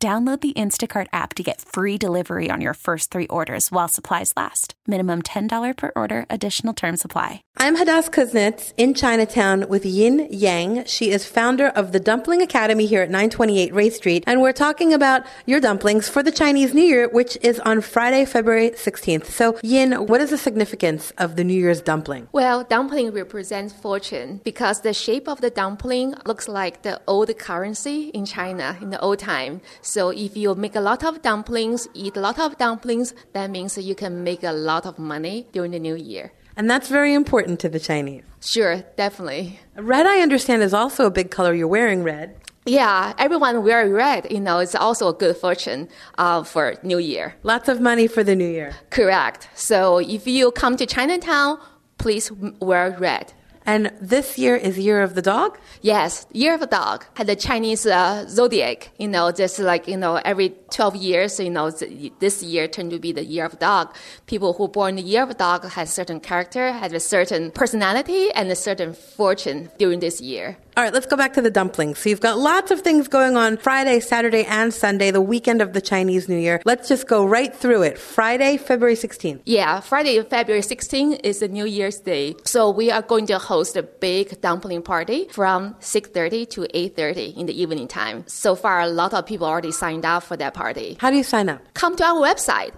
Download the Instacart app to get free delivery on your first three orders while supplies last. Minimum $10 per order, additional term supply. I'm Hadas Kuznits in Chinatown with Yin Yang. She is founder of the Dumpling Academy here at 928 Race Street. And we're talking about your dumplings for the Chinese New Year, which is on Friday, February 16th. So, Yin, what is the significance of the New Year's dumpling? Well, dumpling represents fortune because the shape of the dumpling looks like the old currency in China in the old time. So if you make a lot of dumplings, eat a lot of dumplings, that means you can make a lot of money during the new year. And that's very important to the Chinese. Sure, definitely. Red, I understand, is also a big color. You're wearing red. Yeah, everyone wear red. You know, it's also a good fortune uh, for New Year. Lots of money for the New Year. Correct. So if you come to Chinatown, please wear red. And this year is Year of the Dog? Yes, Year of the Dog. Had the Chinese uh, zodiac, you know, just like, you know, every 12 years, you know, this year turned to be the Year of the Dog. People who born the Year of the Dog has certain character, has a certain personality, and a certain fortune during this year. All right, let's go back to the dumplings. So you've got lots of things going on Friday, Saturday, and Sunday, the weekend of the Chinese New Year. Let's just go right through it. Friday, February 16th. Yeah, Friday, February 16th is the New Year's Day. So we are going to host a big dumpling party from 6.30 to 8.30 in the evening time. So far, a lot of people already signed up for that party. How do you sign up? Come to our website,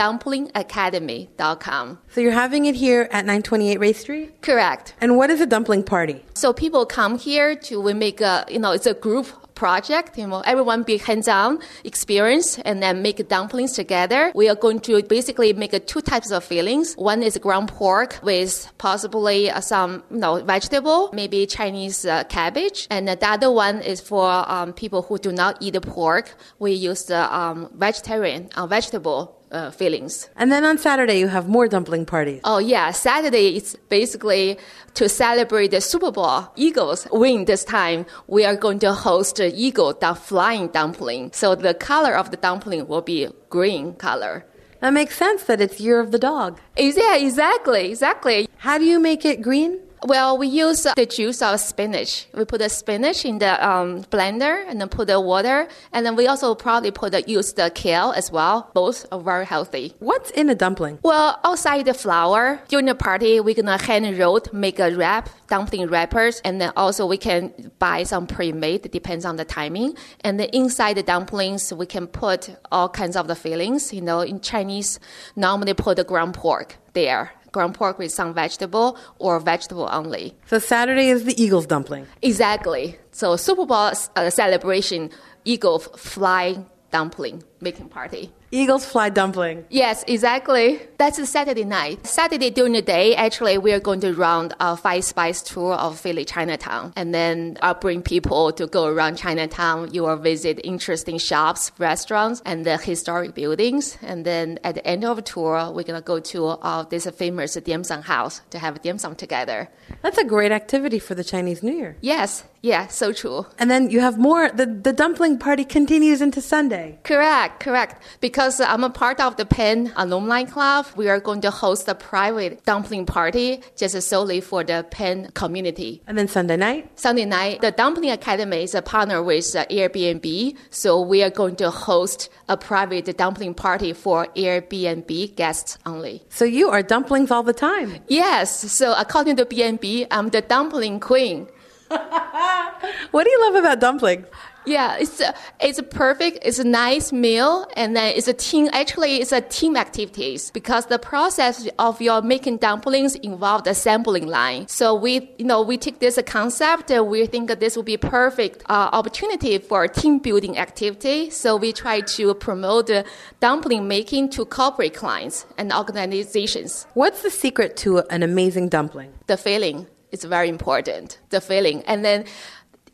www.dumplingacademy.com. So you're having it here at 928 Race Street? Correct. And what is a dumpling party? So people come here to we make a you know it's a group project. You know, everyone be hands-on experience and then make dumplings together. We are going to basically make two types of fillings. One is ground pork with possibly uh, some you know vegetable, maybe Chinese uh, cabbage, and the other one is for um, people who do not eat pork. We use the um, vegetarian uh, vegetable uh, feelings. And then on Saturday, you have more dumpling parties. Oh, yeah. Saturday is basically to celebrate the Super Bowl. Eagles win this time. We are going to host the Eagle the flying dumpling. So the color of the dumpling will be green color. That makes sense that it's Year of the Dog. Yeah, exactly, exactly. How do you make it green? Well, we use the juice of spinach. We put the spinach in the um, blender and then put the water. And then we also probably put the, use the kale as well. Both are very healthy. What's in a dumpling? Well, outside the flour, during the party, we're going to hand roll, make a wrap, dumpling wrappers. And then also we can buy some pre-made, it depends on the timing. And then inside the dumplings, we can put all kinds of the fillings. You know, in Chinese, normally put the ground pork there ground pork with some vegetable or vegetable only. So Saturday is the Eagles dumpling. Exactly. So Super Bowl uh, celebration, Eagle fly dumpling making party. Eagles fly dumpling. Yes, exactly. That's a Saturday night. Saturday during the day, actually, we are going to run a five spice tour of Philly Chinatown. And then I'll bring people to go around Chinatown. You will visit interesting shops, restaurants, and the historic buildings. And then at the end of the tour, we're going to go to uh, this famous dim sum house to have dim sum together. That's a great activity for the Chinese New Year. Yes, yeah, so true. And then you have more, the, the dumpling party continues into Sunday. Correct, correct. Because I'm a part of the Penn Alumni Club, we are going to host a private dumpling party just solely for the Penn community. And then Sunday night? Sunday night, the Dumpling Academy is a partner with Airbnb, so we are going to host a private dumpling party for Airbnb guests only. So you are dumplings all the time? Yes. So according to BNB, I'm the dumpling queen. what do you love about dumplings? Yeah, it's a, it's a perfect, it's a nice meal, and then it's a team. Actually, it's a team activities because the process of your making dumplings involved the sampling line. So we, you know, we take this concept and we think that this will be perfect uh, opportunity for team building activity. So we try to promote the dumpling making to corporate clients and organizations. What's the secret to an amazing dumpling? The filling is very important. The filling, and then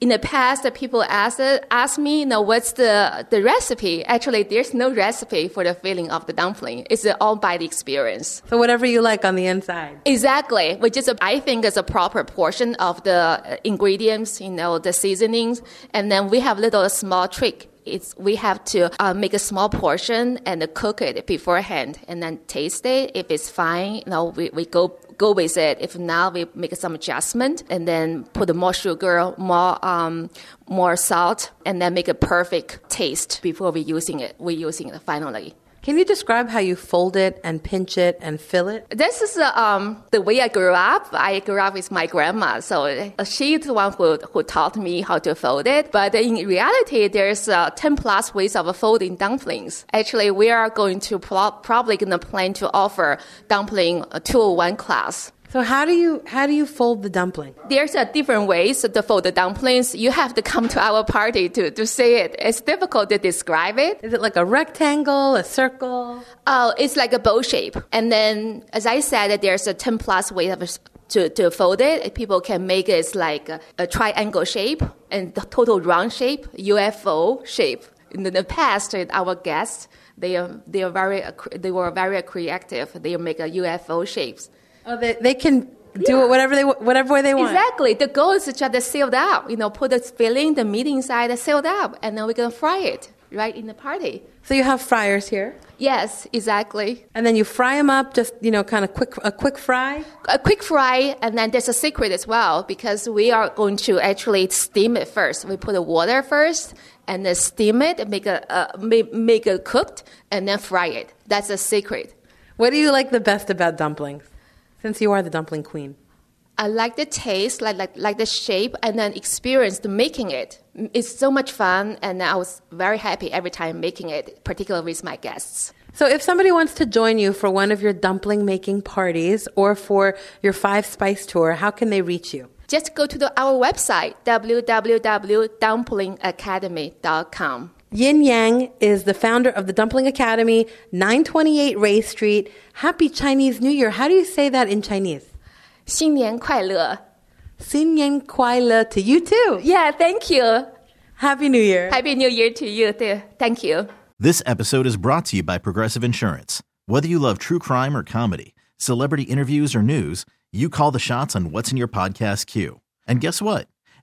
in the past, the people asked ask me, you know, what's the the recipe? Actually, there's no recipe for the filling of the dumpling. It's all by the experience. So whatever you like on the inside. Exactly, which is a, I think is a proper portion of the ingredients, you know, the seasonings, and then we have little small trick it's we have to uh, make a small portion and cook it beforehand and then taste it. If it's fine, you know, we, we go go with it. If not, we make some adjustment and then put more sugar, more um, more salt, and then make a perfect taste before we using it. We're using it finally. Can you describe how you fold it and pinch it and fill it? This is uh, um, the way I grew up. I grew up with my grandma, so she's the one who, who taught me how to fold it. But in reality, there's uh, 10 plus ways of folding dumplings. Actually, we are going to pro- probably going to plan to offer dumpling 201 class. So how do you how do you fold the dumpling? There's a different ways to fold the dumplings. You have to come to our party to, to see it. It's difficult to describe it. Is it like a rectangle, a circle? Oh, it's like a bow shape. And then, as I said, there's a 10 plus way of to, to fold it. People can make it like a, a triangle shape and the total round shape, UFO shape. In the past, our guests, they are, they are very, they were very creative. They make a UFO shapes. Oh, they, they can do yeah. it whatever they whatever way they want. Exactly. The goal is to just sealed up. You know, put the filling, the meat inside, seal sealed up, and then we're gonna fry it right in the party. So you have fryers here. Yes, exactly. And then you fry them up, just you know, kind of quick a quick fry. A quick fry, and then there's a secret as well because we are going to actually steam it first. We put the water first, and then steam it, make a uh, make, make it cooked, and then fry it. That's a secret. What do you like the best about dumplings? Since you are the dumpling queen. I like the taste, like, like, like the shape, and then experience the making it. It's so much fun, and I was very happy every time making it, particularly with my guests. So, if somebody wants to join you for one of your dumpling making parties or for your five spice tour, how can they reach you? Just go to the, our website, www.dumplingacademy.com. Yin Yang is the founder of the Dumpling Academy, 928 Race Street. Happy Chinese New Year. How do you say that in Chinese? 新年快乐.新年快乐 to you too. Yeah, thank you. Happy New Year. Happy New Year to you too. Thank you. This episode is brought to you by Progressive Insurance. Whether you love true crime or comedy, celebrity interviews or news, you call the shots on what's in your podcast queue. And guess what?